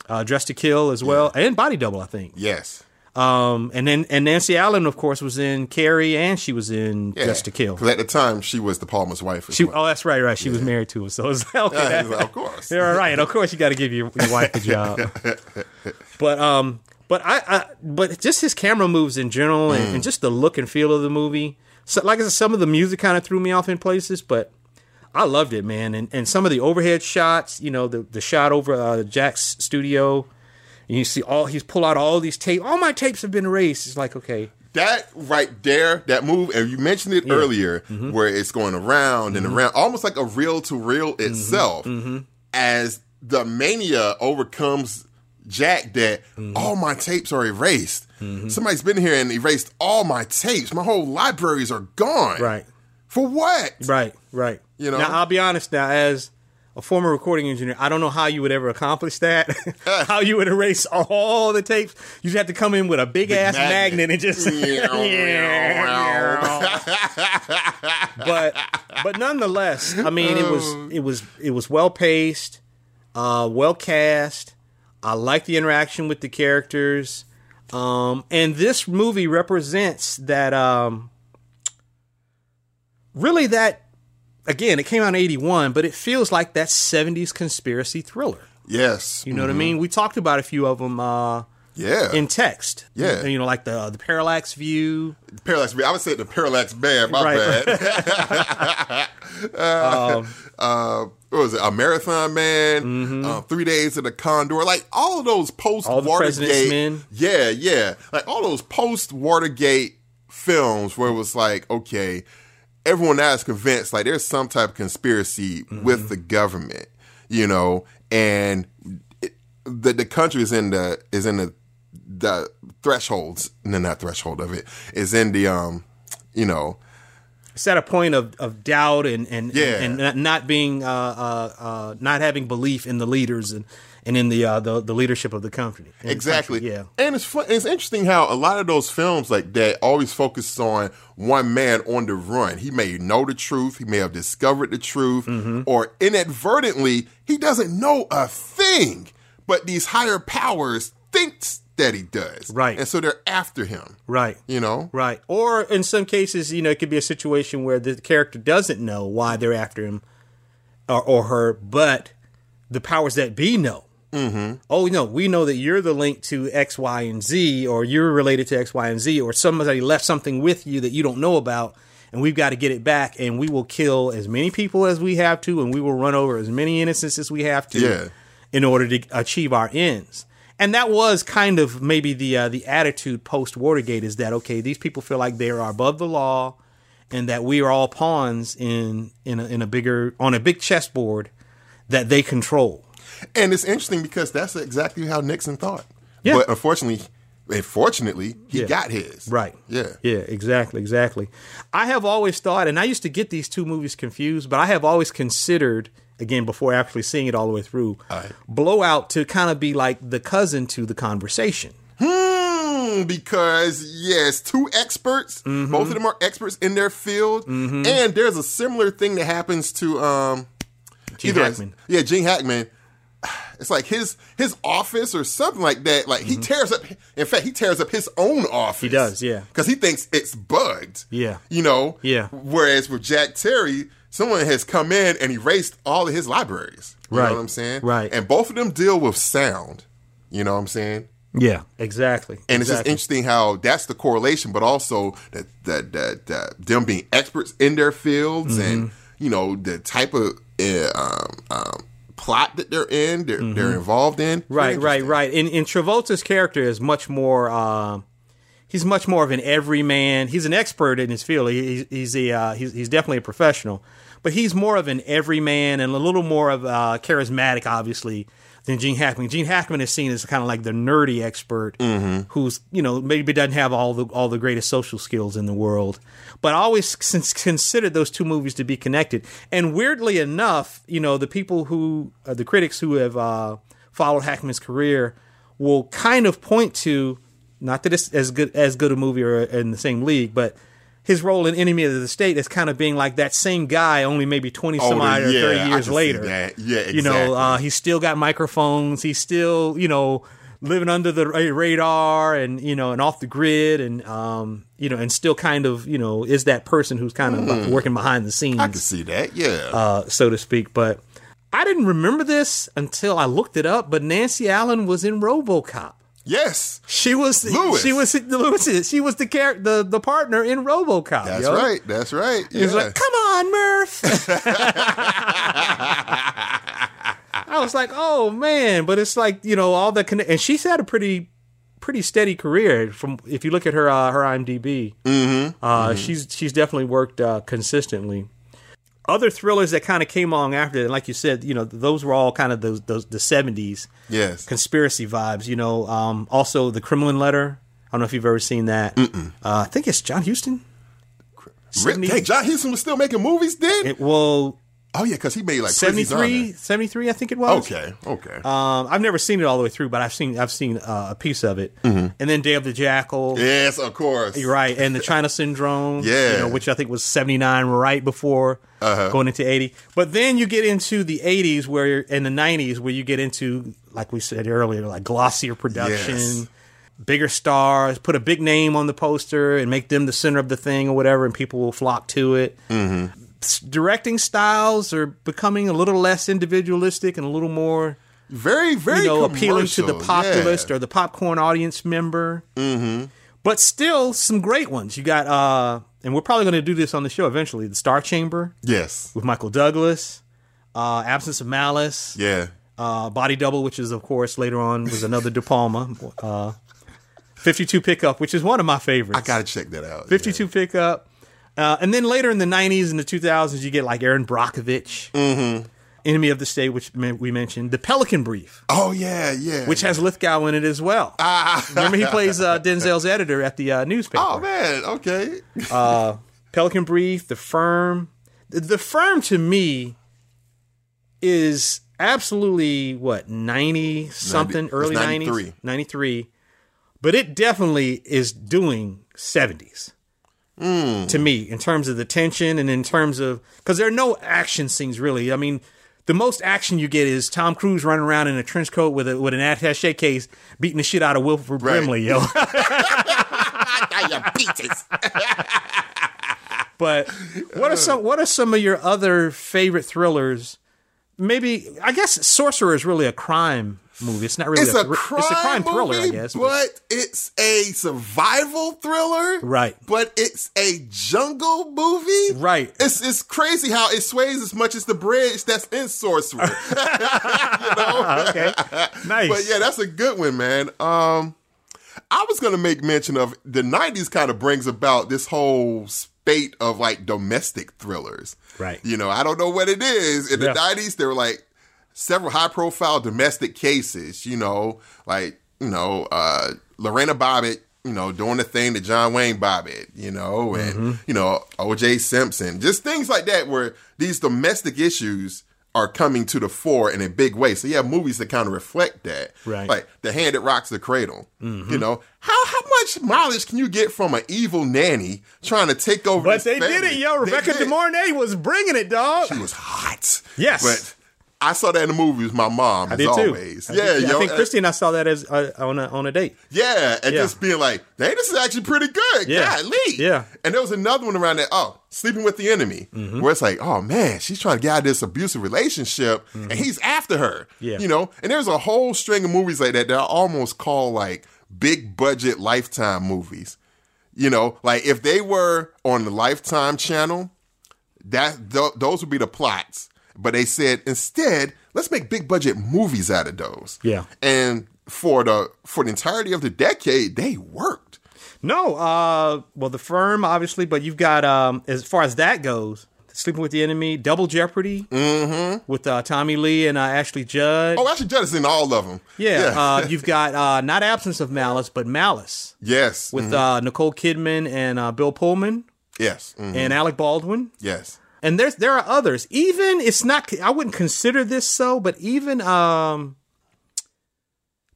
uh, Dressed to Kill as well, and Body Double, I think. Yes. Um, and then and Nancy Allen, of course, was in Carrie, and she was in Yeah. Dressed to Kill. Because at the time, she was De Palma's wife. She, well. oh, that's right, right. She was married to him, so it's okay. Yeah, that- of course. You're right. Of course, you got to give your, your wife the job. but um, but I, I, but just his camera moves in general, and, Mm. and just the look and feel of the movie. So, like I said, some of the music kind of threw me off in places, but I loved it, man. And and some of the overhead shots, you know, the the shot over uh, Jack's studio, and you see all he's pull out all these tapes. All my tapes have been erased. It's like okay, that right there, that move, and you mentioned it earlier, Mm-hmm. where it's going around and around, almost like a reel to reel Mm-hmm. itself, as the mania overcomes Jack. That Mm-hmm. all my tapes are erased. Somebody's been here and erased all my tapes. My whole libraries are gone. right. For what? Right, right. You know? now I'll be honest. Now, as a former recording engineer, I don't know how you would ever accomplish that. how you would erase all the tapes? You'd have to come in with a big, ass magnet. magnet. and just. but but nonetheless, I mean, it was it was it was well paced, uh, well cast. I like the interaction with the characters, um, and this movie represents that. Um, really that again it came out in 81 but it feels like that 70s conspiracy thriller yes. you know what i mean we talked about a few of them uh, Yeah. in text Yeah. you know like the the parallax view Parallax. View. I would say the Parallax Band. My Right. bad. uh, what was it? A Marathon Man. Uh, Three Days of the Condor. Like all of those post Mm-hmm. Watergate. Men. Yeah, yeah. Like all those post Watergate films where it was like, okay, everyone now is convinced like there's some type of conspiracy Mm-hmm. with the government, you know, and it, the the country is in the is in the the thresholds, no, not threshold of it, is in the um, you know, it's at a point of, of doubt and and Yeah. and, and not being uh, uh, uh, not having belief in the leaders and and in the uh, the, the leadership of the company in the Exactly. country, yeah And it's fun. It's interesting how a lot of those films like that always focus on one man on the run. He may know the truth. He may have discovered the truth, Mm-hmm. or inadvertently he doesn't know a thing. But these higher powers thinks that he does. Right. And so they're after him. right You know. Right. Or in some cases, you know, it could be a situation where the character doesn't know why they're after him or, or her, but the powers that be know. Mm-hmm. Oh no, we know that you're the link to X, Y, and Z, or you're related to X, Y, and Z, or somebody left something with you that you don't know about, and we've got to get it back, and we will kill as many people as we have to, and we will run over as many innocents as we have to, Yeah. in order to achieve our ends. And that was kind of maybe the uh, the attitude post Watergate is that okay, these people feel like they are above the law, and that we are all pawns in in a, in a bigger on a big chessboard that they control. And it's interesting because that's exactly how Nixon thought. Yeah. But unfortunately, unfortunately, he Yeah. got his. Right. Yeah. Yeah, exactly, exactly. I have always thought, and I used to get these two movies confused, but I have always considered, again, before actually seeing it all the way through, Aye. Blowout to kind of be like the cousin to the conversation. Hmm, because yes, two experts. Mm-hmm. Both of them are experts in their field, and there's a similar thing that happens to um, Gene either- Hackman. Yeah, Gene Hackman. It's like his his office or something like that. Like he tears up. In fact, he tears up his own office. Mm-hmm. He does, yeah. because he thinks it's bugged. Yeah. you know. Yeah. Whereas with Jack Terry, someone has come in and erased all of his libraries. You Right. know what I'm saying? Right. And both of them deal with sound. You know what I'm saying? Yeah, exactly. And it's just interesting how that's the correlation, but also that that that, that them being experts in their fields and Mm-hmm. you know the type of uh, um, um, plot that they're in, they're, they're involved in. Mm-hmm. Right, right, right. And, and Travolta's character is much more. Uh, he's much more of an everyman. He's an expert in his field. He, he's a uh, he's, he's definitely a professional, but he's more of an everyman and a little more of uh, charismatic, obviously, than Gene Hackman. Gene Hackman is seen as kind of like the nerdy expert who's you know maybe doesn't have all the all the greatest social skills in the world. But I always cons- considered those two movies to be connected. And weirdly enough, you know, the people who, uh, the critics who have uh, followed Hackman's career will kind of point to, not that it's as good as good a movie or in the same league, but his role in Enemy of the State is kind of being like that same guy, only maybe twenty some odd or yeah, thirty years later. that. Yeah, You know, exactly. uh, he's still got microphones. He's still, you know, living under the radar and you know, and off the grid, and um, you know, and still kind of, you know, is that person who's kind of uh, working behind the scenes. I can see that. Yeah. uh, so to speak. But I didn't remember this until I looked it up. But Nancy Allen was in RoboCop. Yes. She was Lewis. She was Lewis. She was the char- the the partner in RoboCop. That's yo. right. That's right. He was like, "Come on, Murph." I was like, "Oh man!" But it's like you know all the conne- and she's had a pretty pretty steady career from if you look at her uh, her IMDb. Mm-hmm. Uh, She's she's definitely worked uh, consistently. Other thrillers that kind of came along after, and like you said, you know, those were all kind of those those the seventies yes. conspiracy vibes. You know, um, also the Kremlin Letter. I don't know if you've ever seen that. Uh, I think it's John Huston. Hey, John Huston was still making movies then? It, well, oh yeah, because he made like Prison 73, 73, I think it was. Okay. Okay. Um, I've never seen it all the way through, but I've seen I've seen uh, a piece of it. Mm-hmm. And then Day of the Jackal. yes, of course. You're right, and the China Syndrome, Yeah. you know, which I think was '79, right before Uh-huh. going into '80. But then you get into the '80s, where you're, and the '90s, where you get into, like we said earlier, like glossier production, Yes. bigger stars, put a big name on the poster, and make them the center of the thing or whatever, and people will flock to it. Mm-hmm. Directing styles are becoming a little less individualistic and a little more Very, very you know, appealing to the populist yeah. or the popcorn audience member. Mm-hmm. But still, some great ones. You got, uh, and we're probably going to do this on the show eventually. The Star Chamber Yes. with Michael Douglas, uh, Absence of Malice, Yeah. uh, Body Double, which is of course later on was another De Palma. Uh, 52 Pickup, which is one of my favorites. I gotta check that out. 52 Pickup. Uh, and then later in the 90s and the 2000s, you get like Erin Brockovich, Mm-hmm. Enemy of the State, which we mentioned. The Pelican Brief Oh yeah, yeah. which has Lithgow in it as well. Ah. Remember, he plays uh, Denzel's editor at the uh, newspaper. Oh man. Okay. Pelican Brief, The Firm. The, the Firm to me is absolutely what ninety something, it's early 93. nineties, ninety three, but it definitely is doing seventies. To me, in terms of the tension and in terms of because there are no action scenes really. I mean, the most action you get is Tom Cruise running around in a trench coat with a with an attaché case, beating the shit out of Wilford Right. Brimley, yo. But what are some what are some of your other favorite thrillers maybe I guess Sorcerer is really a crime movie. It's not really It's a, thr- crime it's a crime thriller, movie, I guess. but- but it's a survival thriller. Right. But it's a jungle movie. Right. It's it's crazy how it sways as much as the bridge that's in Sorcerer. you know? okay, nice. But yeah, that's a good one, man. Um, I was gonna make mention of the '90s. Kind of brings about this whole spate of like domestic thrillers. Right. You know, I don't know what it is. In the '90s, they were like several high-profile domestic cases. You know, like you know, uh, Lorena Bobbitt. You know, doing the thing that John Wayne Bobbitt. You know, and Mm-hmm. you know, O.J. Simpson. Just things like that, where these domestic issues are coming to the fore in a big way. So you have movies that kind of reflect that. Right. Mm-hmm. Like The Hand That Rocks the Cradle. You know, how how much mileage can you get from an evil nanny trying to take over But they did it, yo. Rebecca. De Mornay was bringing it, dog. She was hot. Yes. But I saw that in the movies. my mom, I as did too. always. I yeah, did- yo. I think Christy and I saw that as uh, on a on a date. Yeah, and Yeah. just being like, "Hey, this is actually pretty good." Yeah. Golly. Yeah. And there was another one around that. Oh, sleeping with the enemy, Mm-hmm. where it's like, "Oh man, she's trying to get out of this abusive relationship, and he's after her." Mm-hmm. Yeah. You know, and there's a whole string of movies like that that are almost called like big budget Lifetime movies. You know, like if they were on the Lifetime channel, that th- those would be the plots. But they said instead, let's make big budget movies out of those. Yeah. And for the for the entirety of the decade, they worked. No, uh, well, the firm obviously, but you've got um, as far as that goes, Sleeping with the Enemy, Double Jeopardy with uh, Tommy Lee and uh, Ashley Judd. Oh, actually, Judd is in all of them. yeah, Uh, you've got uh, not Absence of Malice, but Malice yes. with mhm, uh, Nicole Kidman and uh, Bill Pullman yes. mhm, and Alec Baldwin. yes. And there's there are others. Even it's not. I wouldn't consider this so, but even um,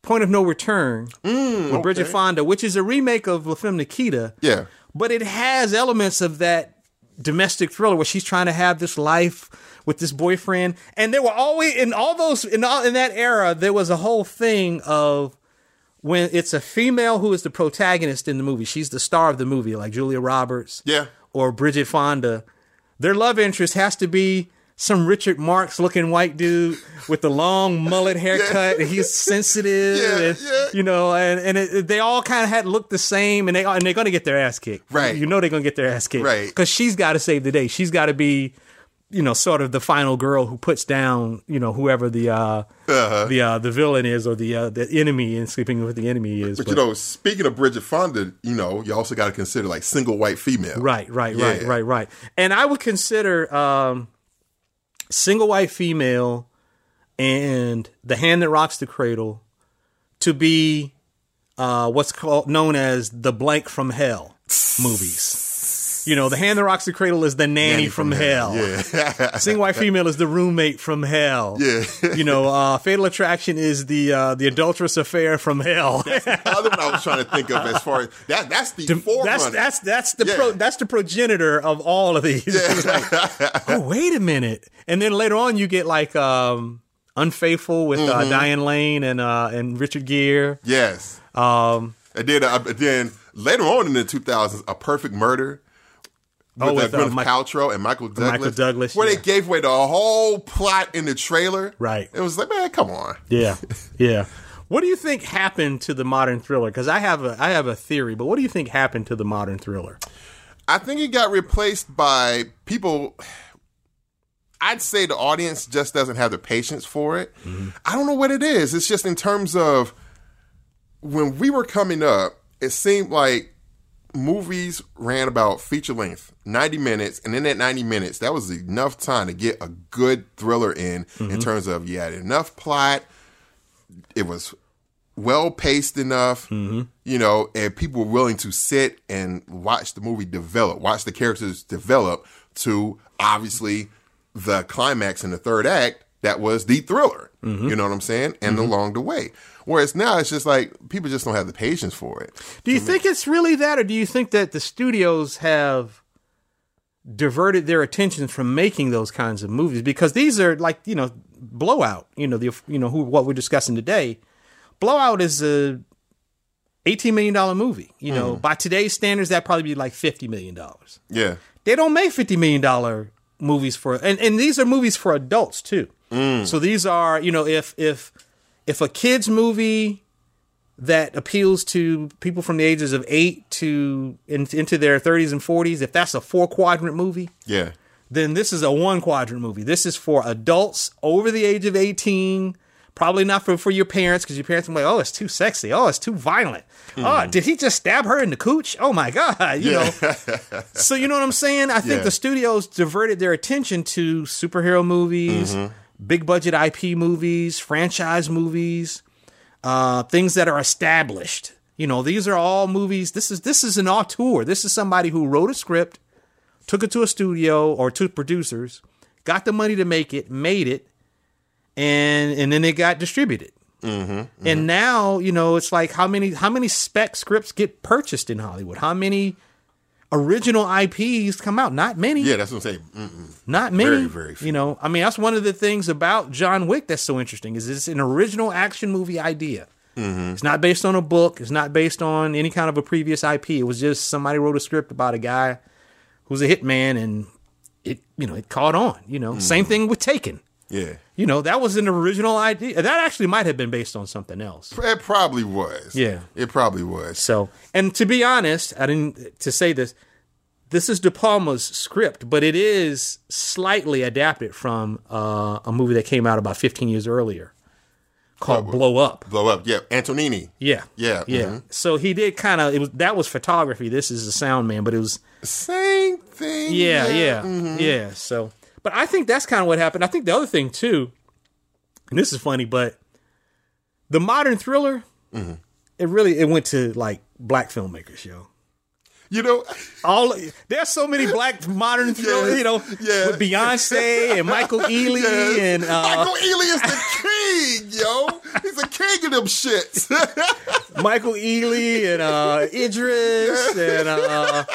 Point of No Return with Bridget Fonda, which is a remake of La Femme Nikita. Yeah. but it has elements of that domestic thriller where she's trying to have this life with this boyfriend and there were always in all those in all in that era there was a whole thing of when it's a female who is the protagonist in the movie she's the star of the movie like Julia Roberts Yeah. or Bridget Fonda their love interest has to be some Richard Marx looking white dude with the long mullet haircut and he's sensitive Yeah, and yeah. you know and and it, they all kind of had looked the same and they and they're going to get their ass kicked Right. you know they're going to get their ass kicked Right. cuz she's got to save the day she's got to be you know sort of the final girl who puts down you know whoever the uh Uh-huh. the uh the villain is or the uh the enemy in sleeping with the enemy is But you know, speaking of Bridget Fonda, you know, you also got to consider like single white female. Right, right, right, right, right. And I would consider um, single white female and the hand that rocks the cradle to be uh, what's called known as the blank from hell movies. You know, the hand that rocks the cradle is the nanny, Nanny from, from hell. Yeah. Single white female is the roommate from hell. Yeah. you know, uh, fatal attraction is the uh, the adulterous affair from hell. the other one I was trying to think of as far as that that's the forerunner. That's that's that's the Yeah. pro, that's the progenitor of all of these. It's like, oh wait a minute, and then later on you get like um, unfaithful with uh, Mm-hmm. Diane Lane and uh, and Richard Gere. yes. Um, And then, uh, then later on in the 2000s, A Perfect Murder with, Oh, with, uh, uh, Gwyneth Mike- Paltrow and Michael Douglas. Michael Douglas, Where yeah. they gave away the whole plot in the trailer. Right. It was like, man, come on. yeah, yeah. What do you think happened to the modern thriller? Because I have a I have a theory, but what do you think happened to the modern thriller? I think it got replaced by people. I'd say the audience just doesn't have the patience for it. I don't know what it is. It's just in terms of when we were coming up, it seemed like movies ran about feature length, 90 minutes, and in that 90 minutes, that was enough time to get a good thriller in, in mm-hmm. terms of you had enough plot, it was well paced enough, mm-hmm. you know, and people were willing to sit and watch the movie develop, watch the characters develop to obviously the climax in the third act that was the thriller. Mm-hmm. You know what I'm saying? And mm-hmm. along the way. Whereas now it's just like people just don't have the patience for it. Do you think it's really that, or do you think that the studios have diverted their attention from making those kinds of movies? Because these are like you know, Blowout. You know the you know who what we're discussing today. Blowout is a eighteen million dollar movie. You know, mm. by today's standards, that probably be like fifty million dollars. Yeah. They don't make fifty million dollar movies for, and and these are movies for adults too. Mm. So these are, you know, if if if a kids movie that appeals to people from the ages of eight to in, into their 30s and 40s, if that's a four quadrant movie, Yeah. then this is a one quadrant movie. This is for adults over the age of 18. Probably not for, for your parents because your parents are like, oh, it's too sexy. Oh, it's too violent. Hmm. Oh, did he just stab her in the cooch? Oh my God. You know. so you know what I'm saying? I think Yeah. the studios diverted their attention to superhero movies, mm-hmm. Big budget IP movies, franchise movies, uh, things that are established. You know, these are all movies. This is this is an auteur. This is somebody who wrote a script, took it to a studio or to producers, got the money to make it, made it, and and then it got distributed. Mm-hmm, And now you know it's like how many how many spec scripts get purchased in Hollywood? How many original IPs come out? Not many. Yeah, that's what I'm saying. Mm-mm. Not many. Very, very few. You know, I mean, that's one of the things about John Wick that's so interesting is it's an original action movie idea. Mm-hmm. It's not based on a book. It's not based on any kind of a previous IP. It was just somebody wrote a script about a guy who's a hitman, and it you know it caught on. You know, same thing with Taken. Yeah. You know, that was an original idea. That actually might have been based on something else. It probably was. Yeah. It probably was. So, and to be honest, I didn't to say this. This is De Palma's script, but it is slightly adapted from uh, a movie that came out about 15 years earlier called Blow Up. Blow up. Yeah. Antonioni. Yeah, Yeah, yeah. mhm. So he did kind of. It was that was photography. This is a sound man, but it was Same thing. yeah, yeah, mhm. yeah. So, but I think that's kind of what happened. I think the other thing too, and this is funny, but the modern thriller, Mm-hmm. it really it went to like black filmmakers, yo. You know, all there's so many black modern thrillers, Yeah, you know, yeah. with Beyonce and Michael Ealy and uh, Michael Ealy is the king, yo. He's a king of them shits. Michael Ealy and uh, Idris and uh,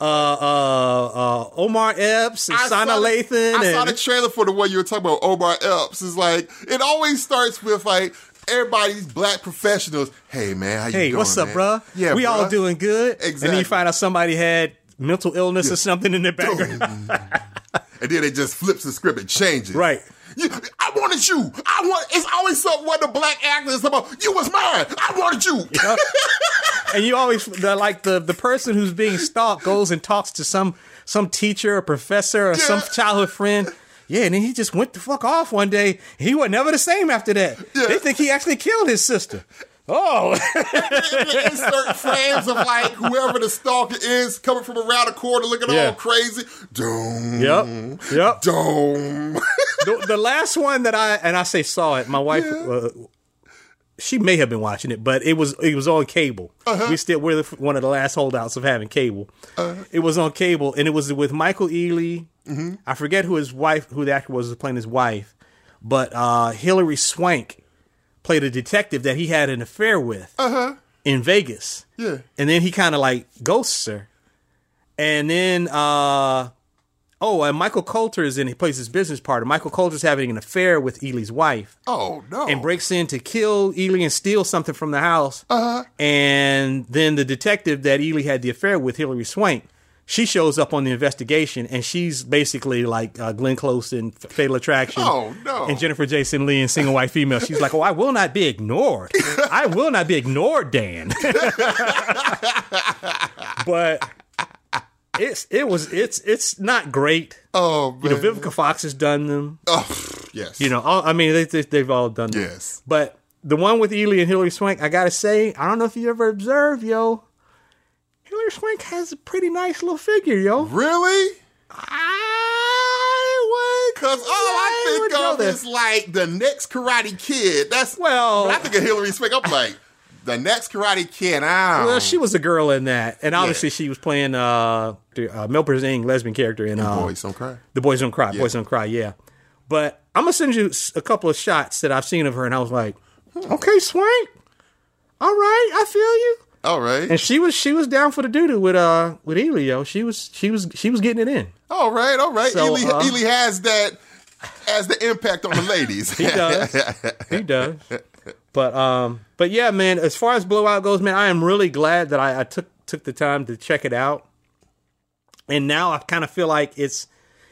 uh, uh, uh, Omar Epps and I Sanaa saw Lathan. I saw and, the trailer for the one you were talking about, Omar Epps. Is like it always starts with like everybody's black professionals. Hey man, how you hey, doing? what's up, man? bruh? Yeah, we all doing good. Exactly. And then you find out somebody had mental illness or something in their background. And then it just flips the script and changes. Right. You, I wanted you. I want. It's always something when the black actor is about you was mine. I wanted you. and you always the, like the the person who's being stalked goes and talks to some some teacher or professor or some childhood friend. Yeah, and then he just went the fuck off one day. He was never the same after that. Yeah. They think he actually killed his sister. Oh, Insert frames of like whoever the stalker is coming from around the corner looking Yeah. all crazy. Doom. yep, yep. Doom. the, the last one that I and I say saw it. My wife, uh, she may have been watching it, but it was it was on cable. We still we're the, one of the last holdouts of having cable. It was on cable, and it was with Michael Ealy. I forget who his wife, who the actor was was playing his wife, but uh, Hilary Swank played a detective that he had an affair with in Vegas. Yeah. and then he kind of like ghosts her, and then uh oh, and Michael Colter is in. He plays his business partner. Michael Colter's having an affair with Ealy's wife Oh no. and breaks in to kill Ealy and steal something from the house. Uh-huh. And then the detective that Ealy had the affair with, Hilary Swank, she shows up on the investigation, and she's basically like uh, Glenn Close in Fatal Attraction. Oh, no. And Jennifer Jason Leigh in Single White Female. She's like, "Oh, I will not be ignored. I will not be ignored, Dan." but it's it was it's it's not great. Oh man. You know, Vivica Fox has done them. oh yes. You know, all, I mean, they, they, they've all done them. Yes. But the one with Ealy and Hilary Swank, I gotta say, I don't know if you ever observed, yo. Hilary Swank has a pretty nice little figure, yo. Really? I would. Cause all I would think of is like the next Karate Kid. That's Well- When I think of Hilary Swank. I'm like the next Karate Kid. I Well, she was a girl in that, and obviously she was playing uh, the uh, Mel Brzezinski lesbian character in uh, boys don't cry. The Boys Don't Cry. Yeah. Boys Don't Cry. Yeah. But I'm gonna send you a couple of shots that I've seen of her, and I was like, okay, Swank. All right, I feel you. All right. And she was she was down for the doo doo with uh with Elio. She was she was she was getting it in. all right. All right. So, Ealy, uh, Ealy has that has the impact on the ladies. He does. he does. But um but yeah, man, as far as blowout goes, man, I am really glad that I, I took took the time to check it out. And now I kind of feel like it's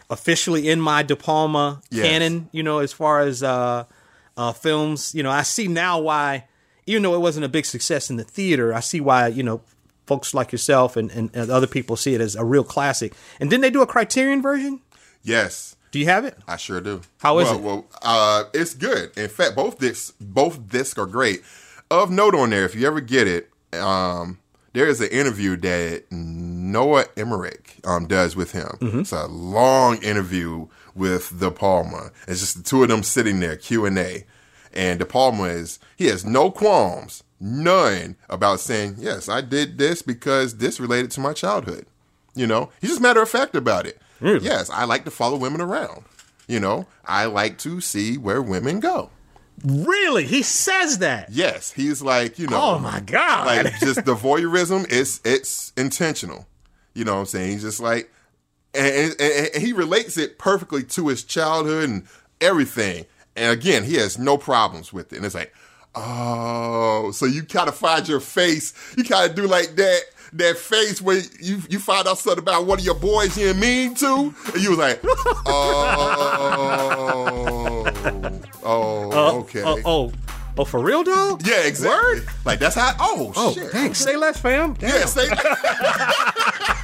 officially in my De Palma Yes. canon. You know, as far as uh, uh, films, you know, I see now why, even though it wasn't a big success in the theater, I see why you know folks like yourself and, and, and other people see it as a real classic. And didn't they do a Criterion version? Yes, Do you have it? I sure do. How is well, it? Well, uh, it's good. In fact, both discs, both discs are great. Of note on there, if you ever get it, um, there is an interview that Noah Emmerich um, does with him. Mm-hmm. It's a long interview with De Palma. It's just the two of them sitting there Q and A, and De Palma is he has no qualms, none about saying yes, I did this because this related to my childhood. You know, he's just matter of fact about it. Yes, I like to follow women around. You know, I like to see where women go. Really? He says that. Yes, he's like, you know, Oh my god! like just the voyeurism is it's intentional. You know what I'm saying? He's just like, and, and, and he relates it perfectly to his childhood and everything. And again, he has no problems with it. And it's like, oh, so you kind of find your face. You kind of do like that. That face where you you find out something about one of your boys you're mean to, and you was like, oh, oh, uh, okay, Oh, oh, oh, for real, dog? yeah, exactly. Word? Like that's how. Oh, Oh, shit. thanks. Say less, fam. Damn. Yeah, say